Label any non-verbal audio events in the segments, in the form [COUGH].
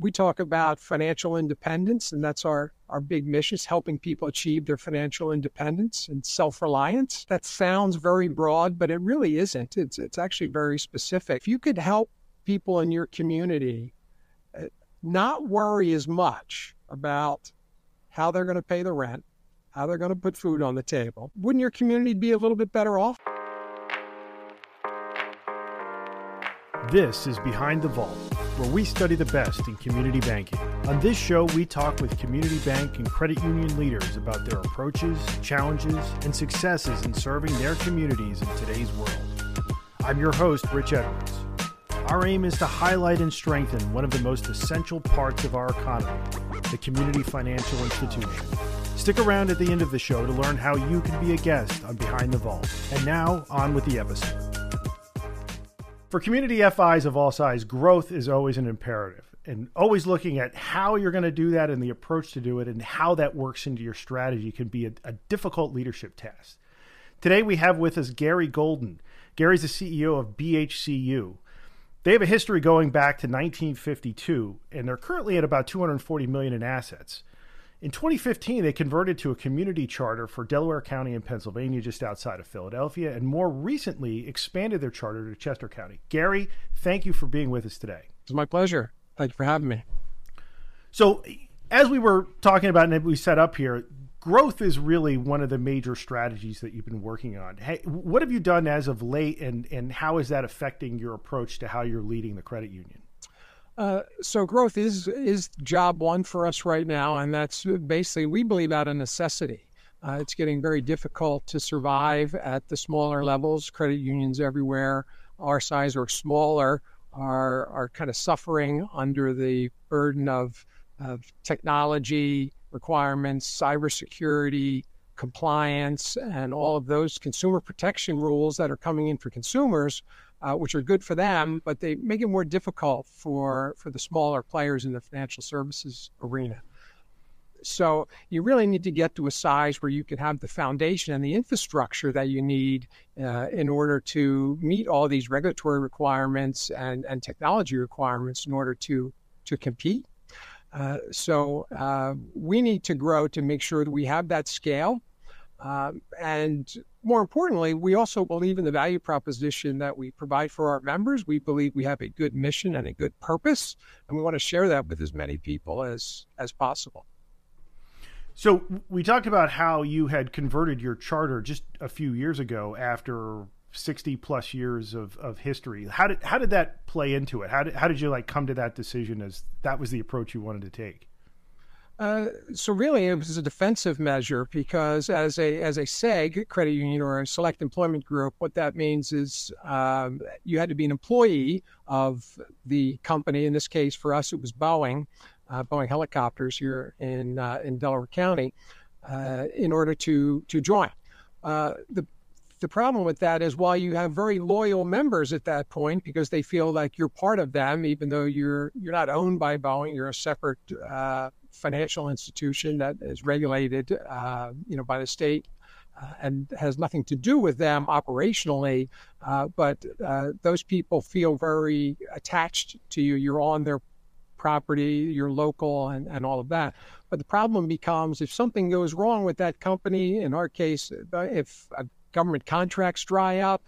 we talk about financial independence, and that's our, our big mission is helping people achieve their financial independence and self-reliance. That sounds very broad, but it really isn't. It's, it's actually very specific. If you could help people in your community uh, not worry as much about how they're going to pay the rent, how they're going to put food on the table, wouldn't your community be a little bit better off? This is Behind the Vault, where we study the best in community banking. On this show, we talk with community bank and credit union leaders about their approaches, challenges, and successes in serving their communities in today's world. I'm your host, Rich Edwards. Our aim is to highlight and strengthen one of the most essential parts of our economy, the community financial institution. Stick around at the end of the show to learn how you can be a guest on Behind the Vault. And now, on with the episode. For community FIs of all size, growth is always an imperative and always looking at how you're going to do that and the approach to do it and how that works into your strategy can be a, a difficult leadership task. Today we have with us Gary Golden. Gary's the CEO of BHCU. They have a history going back to 1952 and they're currently at about 240 million in assets. In 2015, they converted to a community charter for Delaware County in Pennsylvania, just outside of Philadelphia, and more recently expanded their charter to Chester County. Gary, thank you for being with us today. It's my pleasure. Thank you for having me. So, as we were talking about and we set up here, growth is really one of the major strategies that you've been working on. Hey, what have you done as of late, and, and how is that affecting your approach to how you're leading the credit union? Uh, so growth is is job one for us right now, and that's basically we believe out of necessity. Uh, it's getting very difficult to survive at the smaller levels. Credit unions everywhere, our size or smaller, are are kind of suffering under the burden of of technology requirements, cybersecurity, compliance, and all of those consumer protection rules that are coming in for consumers uh, which are good for them, but they make it more difficult for, for the smaller players in the financial services arena. So you really need to get to a size where you can have the foundation and the infrastructure that you need uh, in order to meet all these regulatory requirements and, and technology requirements in order to to compete. Uh, so uh, we need to grow to make sure that we have that scale um, and more importantly, we also believe in the value proposition that we provide for our members. We believe we have a good mission and a good purpose, and we want to share that with as many people as as possible. So we talked about how you had converted your charter just a few years ago after 60 plus years of, of history. How did how did that play into it? How did how did you like come to that decision as that was the approach you wanted to take? Uh, so really, it was a defensive measure because as a as a SEG credit union or a select employment group, what that means is um, you had to be an employee of the company. In this case, for us, it was Boeing, uh, Boeing helicopters here in uh, in Delaware County, uh, in order to to join. Uh, the the problem with that is while you have very loyal members at that point because they feel like you're part of them, even though you're you're not owned by Boeing, you're a separate uh, financial institution that is regulated, uh, you know, by the state. Uh, and has nothing to do with them operationally, uh, but uh, those people feel very attached to you. You're on their property, you're local, and, and all of that. But the problem becomes if something goes wrong with that company, in our case, uh, if government contracts dry up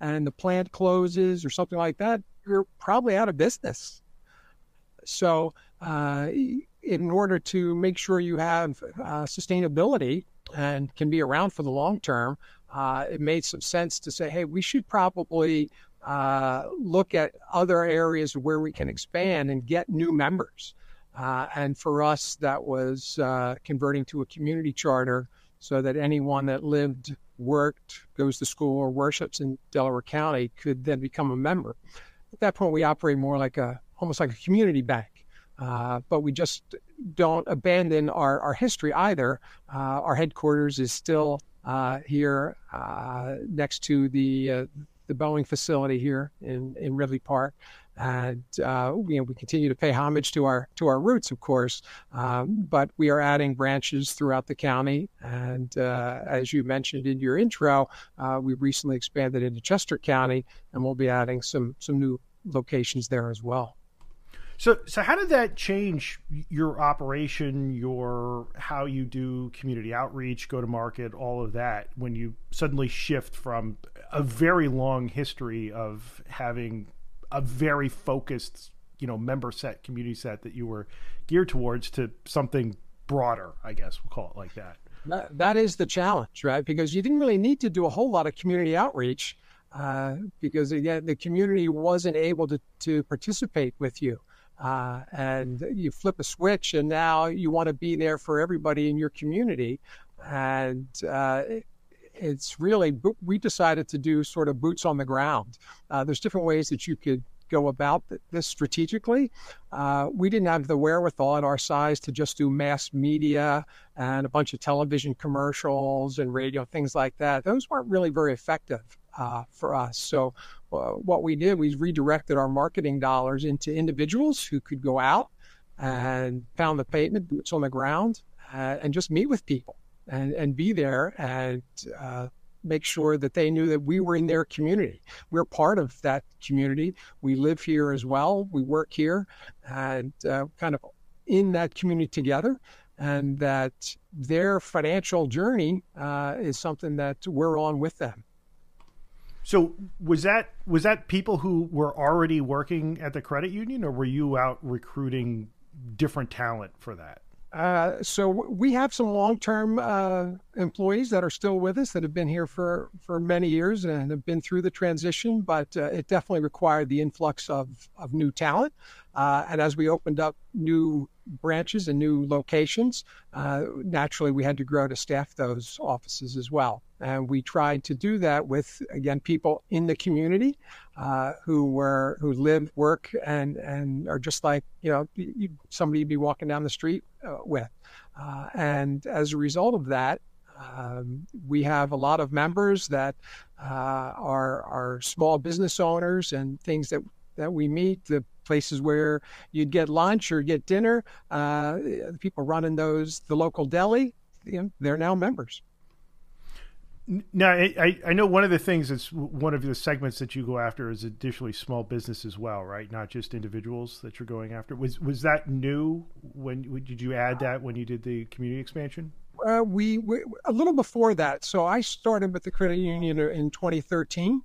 and the plant closes or something like that, you're probably out of business. So, uh, in order to make sure you have uh, sustainability and can be around for the long term, uh, it made some sense to say, hey, we should probably uh, look at other areas where we can expand and get new members. Uh, and for us, that was uh, converting to a community charter so that anyone that lived, worked, goes to school, or worships in Delaware County could then become a member. At that point, we operate more like a almost like a community bank. Uh, but we just don't abandon our, our history either. Uh, our headquarters is still uh, here uh, next to the uh, the Boeing facility here in, in Ridley Park. And uh, you know, we continue to pay homage to our to our roots, of course, um, but we are adding branches throughout the county. And as you mentioned in your intro, we recently expanded into Chester County, and we'll be adding some some new locations there as well. So, so how did that change your operation, your how you do community outreach, go to market, all of that, when you suddenly shift from a very long history of having a very focused, you know, member set, community set that you were geared towards to something broader, I guess we'll call it like that. That, is the challenge, right? Because you didn't really need to do a whole lot of community outreach uh, because again, the community wasn't able to, to participate with you. Uh, and you flip a switch, and now you want to be there for everybody in your community. And uh, it's really, we decided to do sort of boots on the ground. Uh, there's different ways that you could go about this strategically. Uh, we didn't have the wherewithal at our size to just do mass media and a bunch of television commercials and radio, things like that. Those weren't really very effective uh, for us. So uh, what we did, we redirected our marketing dollars into individuals who could go out and pound the pavement, boots on the ground, uh, and just meet with people and, and be there and uh, make sure that they knew that we were in their community. We're part of that community. We live here as well. We work here and uh, kind of in that community together. And that their financial journey uh, is something that we're on with them. So was that was that people who were already working at the credit union, or were you out recruiting different talent for that? Uh, so we have some long-term uh, employees that are still with us that have been here for, for many years and have been through the transition, but uh, it definitely required the influx of, of new talent. Uh, and as we opened up new branches and new locations, uh, naturally we had to grow to staff those offices as well. And we tried to do that with, again, people in the community uh, who were who live, work, and and are just like you know somebody you'd be walking down the street uh, with. Uh, and as a result of that, um, we have a lot of members that uh, are are small business owners and things that that we meet. The places where you'd get lunch or get dinner. Uh, the people running those, the local deli, you know, they're now members. Now, I, I know one of the things that's one of the segments that you go after is additionally small business as well, right? Not just individuals that you're going after. Was was that new? When did you add that when you did the community expansion? Uh, we, we, a little before that. So I started with the credit union in 2013,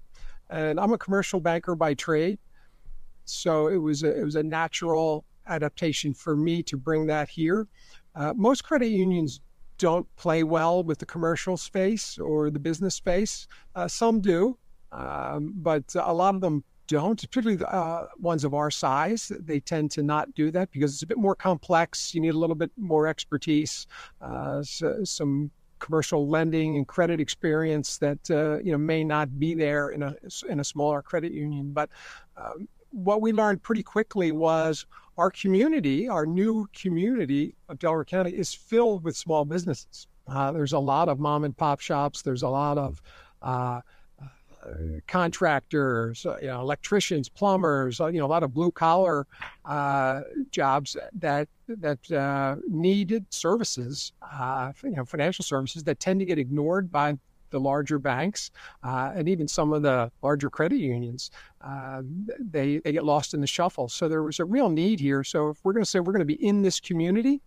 and I'm a commercial banker by trade. So it was a, it was a natural adaptation for me to bring that here. Uh, most credit unions don't play well with the commercial space or the business space. Uh, some do, um, but a lot of them don't, particularly uh, ones of our size. They tend to not do that because it's a bit more complex. You need a little bit more expertise, uh, so, some commercial lending and credit experience that uh, you know may not be there in a in a smaller credit union. But um, what we learned pretty quickly was our community, our new community of Delaware County, is filled with small businesses. Uh, there's a lot of mom and pop shops. There's a lot of uh, uh, contractors, uh, you know, electricians, plumbers. Uh, you know, a lot of blue collar uh, jobs that that needed services, you know, financial services that tend to get ignored by the larger banks uh, and even some of the larger credit unions, uh, they, they get lost in the shuffle. So there was a real need here. So if we're going to say we're going to be in this community,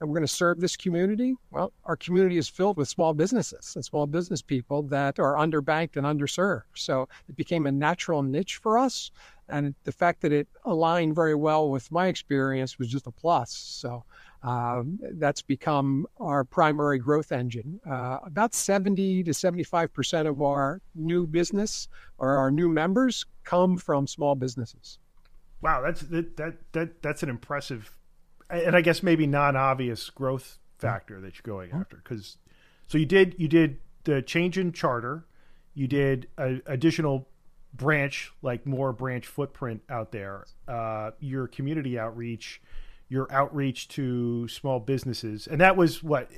and we're going to serve this community, well, our community is filled with small businesses and small business people that are underbanked and underserved. So it became a natural niche for us. And the fact that it aligned very well with my experience was just a plus. So um, that's become our primary growth engine. Uh, about 70 to 75 percent of our new business or our new members come from small businesses. Wow, that's that that, that that's an impressive, and I guess maybe non-obvious growth factor that you're going after. Because so you did you did the change in charter, you did a, additional branch like more branch footprint out there. Uh, your community outreach your outreach to small businesses, and that was what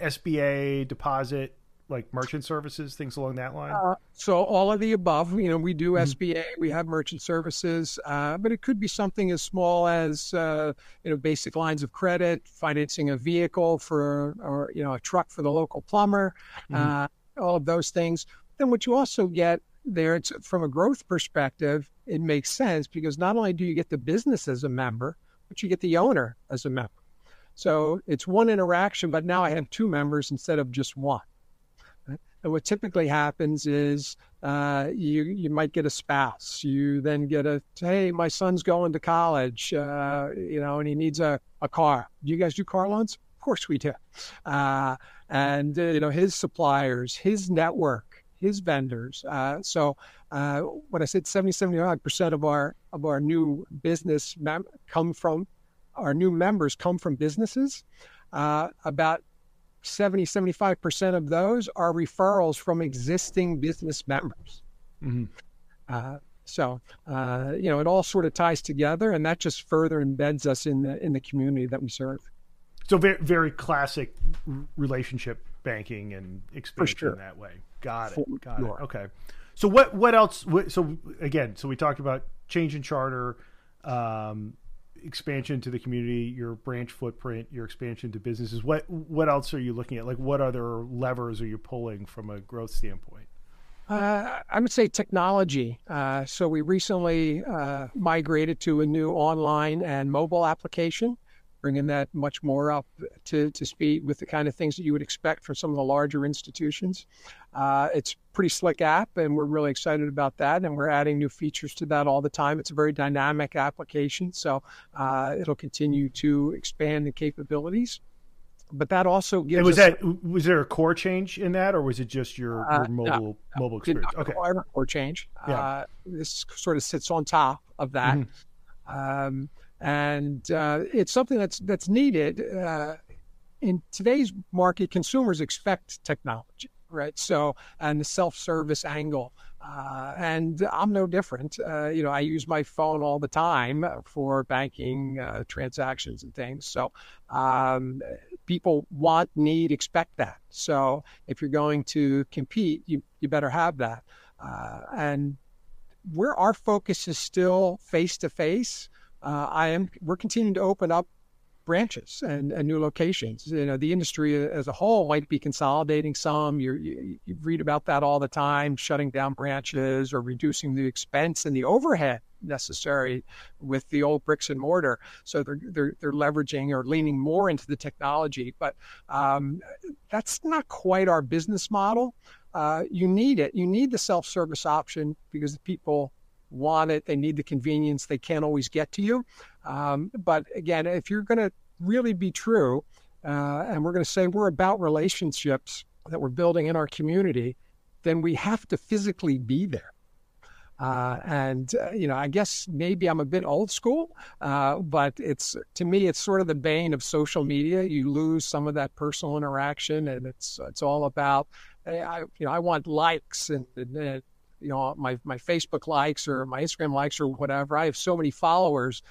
SBA deposit, like merchant services, things along that line. Uh, so all of the above. You know, we do mm-hmm. SBA, we have merchant services, uh, but it could be something as small as uh, you know basic lines of credit, financing a vehicle for, or you know, a truck for the local plumber. Mm-hmm. Uh, all of those things. Then what you also get there, it's from a growth perspective, it makes sense because not only do you get the business as a member, but you get the owner as a member. So it's one interaction, but now I have two members instead of just one. And what typically happens is uh, you you might get a spouse. You then get a hey, my son's going to college, uh, you know, and he needs a, a car. Do you guys do car loans? Of course we do. Uh, and uh, you know his suppliers, his network, his vendors. Uh, so uh, what I said, 70, 75 percent of our of our new business mem- come from our new members come from businesses. about 70, 75% of those are referrals from existing business members. Mm-hmm. Uh, so, uh, you know, it all sort of ties together and that just further embeds us in the, in the community that we serve. So very, very classic relationship banking and expansion sure. that way. Got it. For Got sure. it. Okay. So what, what else? So again, so we talked about change in charter, um, expansion to the community, your branch footprint, your expansion to businesses. What what else are you looking at? Like what other levers are you pulling from a growth standpoint? Uh, I would say technology. Uh, so we recently uh, migrated to a new online and mobile application bringing that much more up to, to speed with the kind of things that you would expect from some of the larger institutions. Uh, it's pretty slick app, and we're really excited about that. And we're adding new features to that all the time. It's a very dynamic application, so uh, it'll continue to expand the capabilities. But that also gives. And was that was there a core change in that, or was it just your, uh, your mobile no, mobile experience? okay, core change. Yeah. Uh, this sort of sits on top of that. Mm-hmm. Um, and uh, it's something that's that's needed uh, in today's market. Consumers expect technology, right? So, and the self-service angle, uh, and I'm no different. Uh, you know, I use my phone all the time for banking uh, transactions and things. So, um, people want, need, expect that. So, if you're going to compete, you you better have that. Uh, and where our focus is still face to face uh, I am we're continuing to open up branches and, and, new locations. You know, the industry as a whole might be consolidating some. you you read about that all the time, shutting down branches or reducing the expense and the overhead necessary with the old bricks and mortar. So they're they're, they're leveraging or leaning more into the technology, but um, that's not quite our business model. Uh, you need it. You need the self-service option because the people want it, they need the convenience, they can't always get to you. Um, but again, if you're going to really be true, uh, and we're going to say we're about relationships that we're building in our community, then we have to physically be there. Uh, and uh, you know, I guess maybe I'm a bit old school, uh, but it's to me, it's sort of the bane of social media. You lose some of that personal interaction, and it's it's all about, hey, I you know, I want likes and, and you know my my Facebook likes or my Instagram likes or whatever. I have so many followers.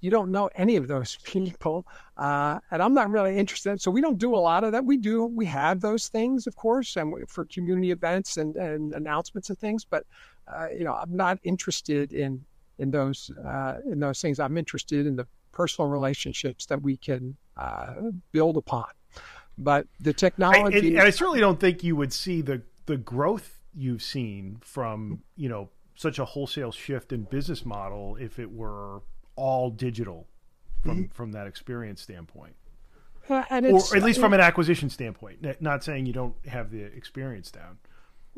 You don't know any of those [LAUGHS] people, uh, and I'm not really interested. So we don't do a lot of that. We do. We have those things, of course, and for community events and, and announcements and things. But uh, you know, I'm not interested in in those uh, in those things. I'm interested in the personal relationships that we can uh, build upon. But the technology, I, and I certainly don't think you would see the the growth you've seen from you know such a wholesale shift in business model if it were all digital from mm-hmm. from that experience standpoint uh, or at least from an acquisition standpoint not saying you don't have the experience down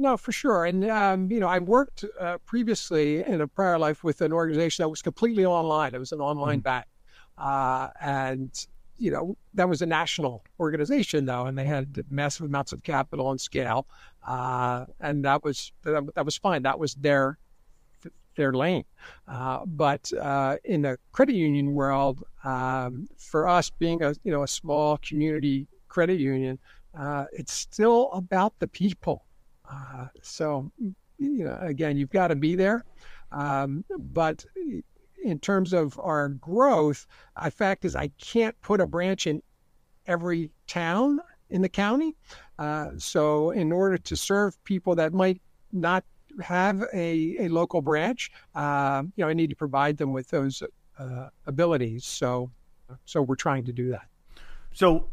no, for sure. And, um, you know, I worked uh, previously in a prior life with an organization that was completely online. It was an online mm-hmm. bank. Uh, and you know, that was a national organization though, and they had massive amounts of capital and scale, uh, and that was that, that, was fine. That was their their lane. Uh, but uh, in the credit union world, um, for us being a you know a small community credit union, uh, it's still about the people. Uh, so you know, again, you've got to be there. Um, but in terms of our growth, the fact is I can't put a branch in every town in the county. Uh, so in order to serve people that might not have a, a local branch, uh, you know, I need to provide them with those uh, abilities. So, so we're trying to do that. So,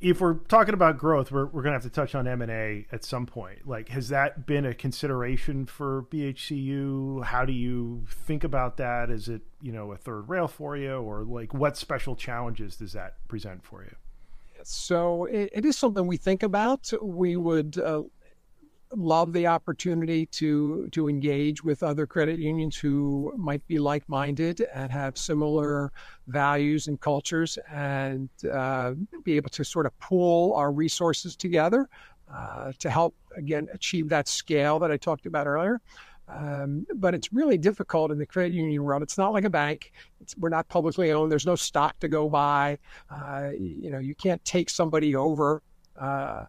if we're talking about growth, we're, we're going to have to touch on M and A at some point. Like, has that been a consideration for BHCU? How do you think about that? Is it you know a third rail for you, or like what special challenges does that present for you? So it, it is something we think about. We would uh, love the opportunity to to engage with other credit unions who might be like-minded and have similar values and cultures, and uh, be able to sort of pool our resources together uh, to help again achieve that scale that I talked about earlier. Um, but it's really difficult in the credit union world. It's not like a bank. It's, we're not publicly owned. There's no stock to go buy. Uh, you know, you can't take somebody over, uh,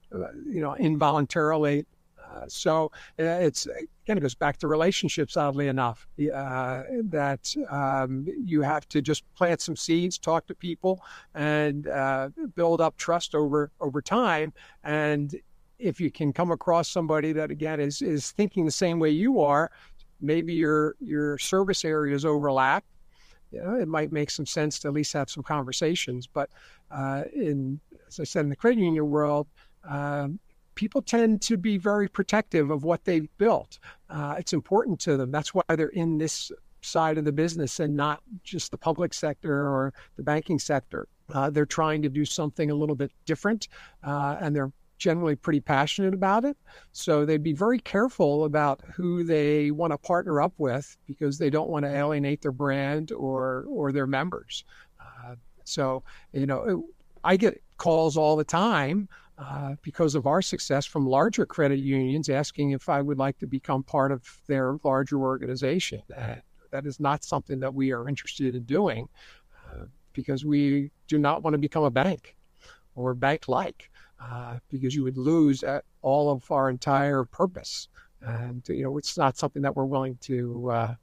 you know, involuntarily. Uh, so uh, it's again, it goes back to relationships. Oddly enough, uh, that um, you have to just plant some seeds, talk to people, and uh, build up trust over over time. And if you can come across somebody that again is is thinking the same way you are, maybe your your service areas overlap. You know, it might make some sense to at least have some conversations. But uh, in as I said, in the credit union world, um, people tend to be very protective of what they've built. Uh, it's important to them. That's why they're in this side of the business and not just the public sector or the banking sector. Uh, they're trying to do something a little bit different, uh, and they're generally pretty passionate about it. So they'd be very careful about who they want to partner up with because they don't want to alienate their brand or or their members. Uh, so you know, I get calls all the time uh, because of our success from larger credit unions asking if I would like to become part of their larger organization. That, that is not something that we are interested in doing uh, because we do not want to become a bank or bank like uh, because you would lose all of our entire purpose. And you know, it's not something that we're willing to uh,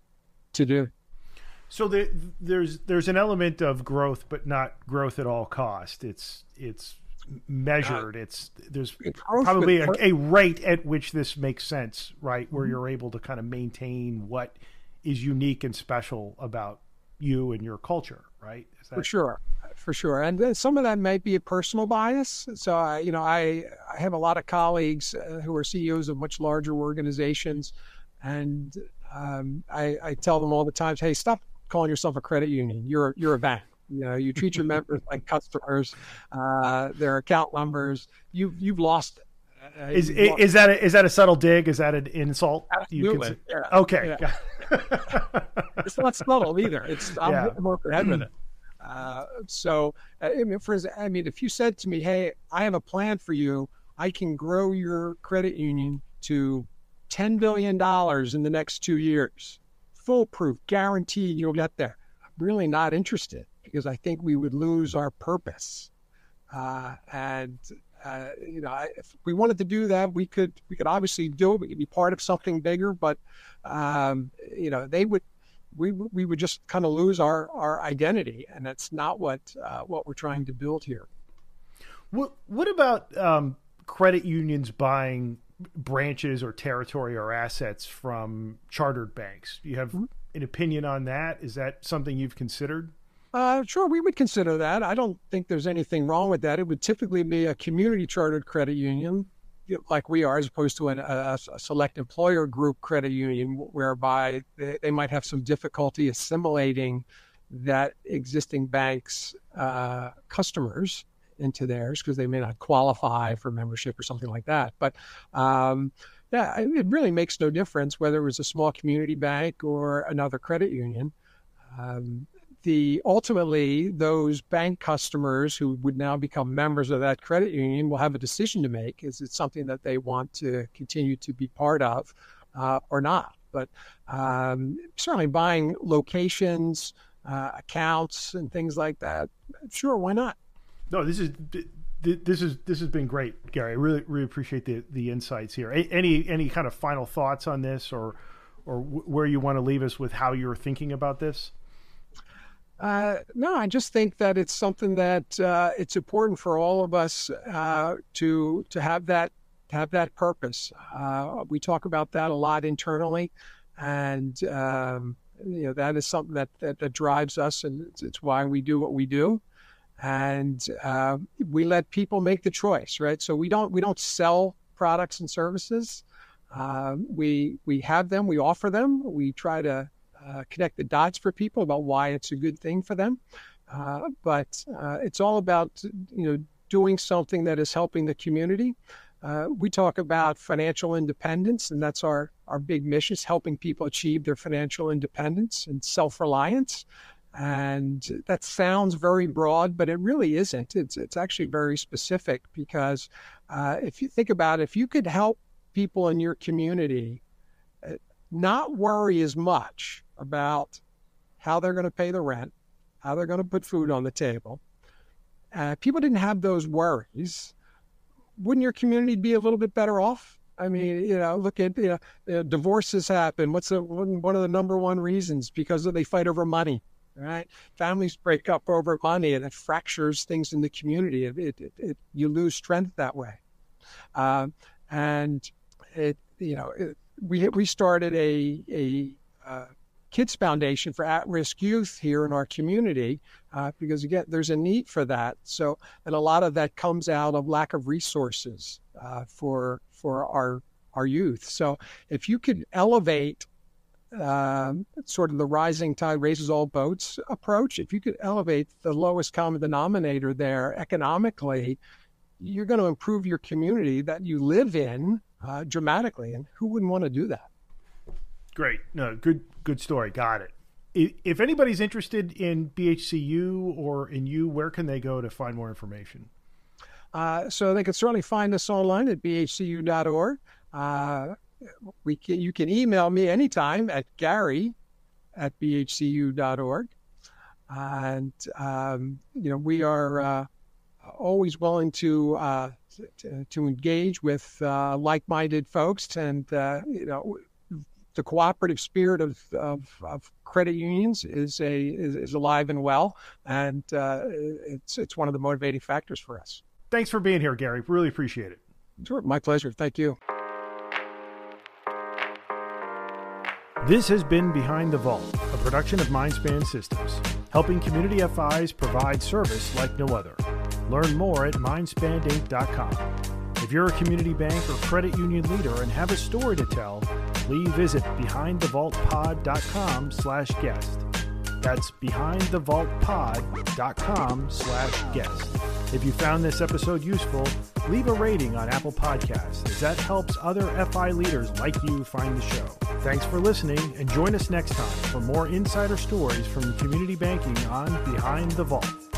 to do. So the, there's there's an element of growth, but not growth at all cost. It's it's measured. It's there's probably a, a, rate at which this makes sense, right? Where mm-hmm. you're able to kind of maintain what is unique and special about you and your culture, right? That... For sure, for sure, and some of that might be a personal bias. So, I, you know, I I have a lot of colleagues uh, who are CEOs of much larger organizations, and um, I, I tell them all the time, hey, stop calling yourself a credit union. You're you're a bank. You know, you treat your members like customers, uh, their account numbers. You've you've lost uh, is is that a, is that a subtle dig? Is that an insult? Absolutely. Yeah. Okay. Yeah. it's not subtle either. It's I'm yeah. more ahead with it. [CLEARS THROAT] Uh, so, uh, I mean, for I mean, if you said to me, "Hey, I have a plan for you. I can grow your credit union to ten billion dollars in the next two years, foolproof, guaranteed you'll get there," I'm really not interested because I think we would lose our purpose. Uh, and uh, you know, if we wanted to do that, we could we could obviously do it. We could be part of something bigger, but um, you know, they would we we would just kind of lose our our identity, and that's not what uh, what we're trying to build here. What what about um, credit unions buying branches or territory or assets from chartered banks? Do you have mm-hmm. an opinion on that? Is that something you've considered? Uh, sure, we would consider that. I don't think there's anything wrong with that. It would typically be a community chartered credit union, like we are, as opposed to an, a, a, select employer group credit union, whereby they, they, might have some difficulty assimilating that existing bank's uh, customers into theirs because they may not qualify for membership or something like that. But um, yeah, it really makes no difference whether it was a small community bank or another credit union. Um, the ultimately those bank customers who would now become members of that credit union will have a decision to make: is it something that they want to continue to be part of, uh, or not? But um, certainly buying locations, uh, accounts, and things like that. Sure, why not? No, this is this is this has been great, Gary. I really really appreciate the the insights here. Any any kind of final thoughts on this, or or where you want to leave us with how you're thinking about this? Uh, no, I just think that it's something that uh, it's important for all of us uh, to to have that to have that purpose. Uh, we talk about that a lot internally, and um, you know that is something that, that, that drives us, and it's, it's, why we do what we do. and uh, we let people make the choice, right? So we don't we don't sell products and services. We we have them, we offer them, we try to uh, connect the dots for people about why it's a good thing for them. Uh, but uh, it's all about you know doing something that is helping the community. Uh, we talk about financial independence, and that's our our big mission: is helping people achieve their financial independence and self reliance. And that sounds very broad, but it really isn't. It's it's actually very specific because uh, if you think about it, if you could help people in your community not worry as much about how they're going to pay the rent, how they're going to put food on the table, uh, people didn't have those worries, wouldn't your community be a little bit better off? I mean, you know, look at you know, divorces happen. What's the one of the number one reasons? Because they fight over money right? Families break up over money, and it fractures things in the community. It, it, it you lose strength that way, um, and it you know it, we we started a a uh, kids foundation for at-risk youth here in our community uh, because again there's a need for that so and a lot of that comes out of lack of resources uh, for for our our youth so if you could elevate uh, sort of the rising tide raises all boats approach. If you could elevate the lowest common denominator there economically, you're going to improve your community that you live in uh, dramatically. And who wouldn't want to do that? Great. No, good, good story. Got it. If anybody's interested in BHCU or in you, where can they go to find more information? Uh, so they can certainly find us online at bhcu.org. Uh, we can, you can email me anytime at gary at bhcu.org. And, um, you know, we are uh, always willing to, uh, to, to, engage with uh, like minded folks. And, uh, you know, the cooperative spirit of, of, of credit unions is, a, is, is, alive and well. And uh, it's, it's one of the motivating factors for us. Thanks for being here, Gary. Really appreciate it. Sure. My pleasure. Thank you. This has been Behind the Vault, a production of Mindspan Systems, helping community FIs provide service like no other. Learn more at mindspandinc.com. If you're a community bank or credit union leader and have a story to tell, please visit behindthevaultpod.com slash guest. That's behindthevaultpod.com slash guest. If you found this episode useful, leave a rating on Apple Podcasts, as that helps other FI leaders like you find the show. Thanks for listening, and join us next time for more insider stories from community banking on Behind the Vault.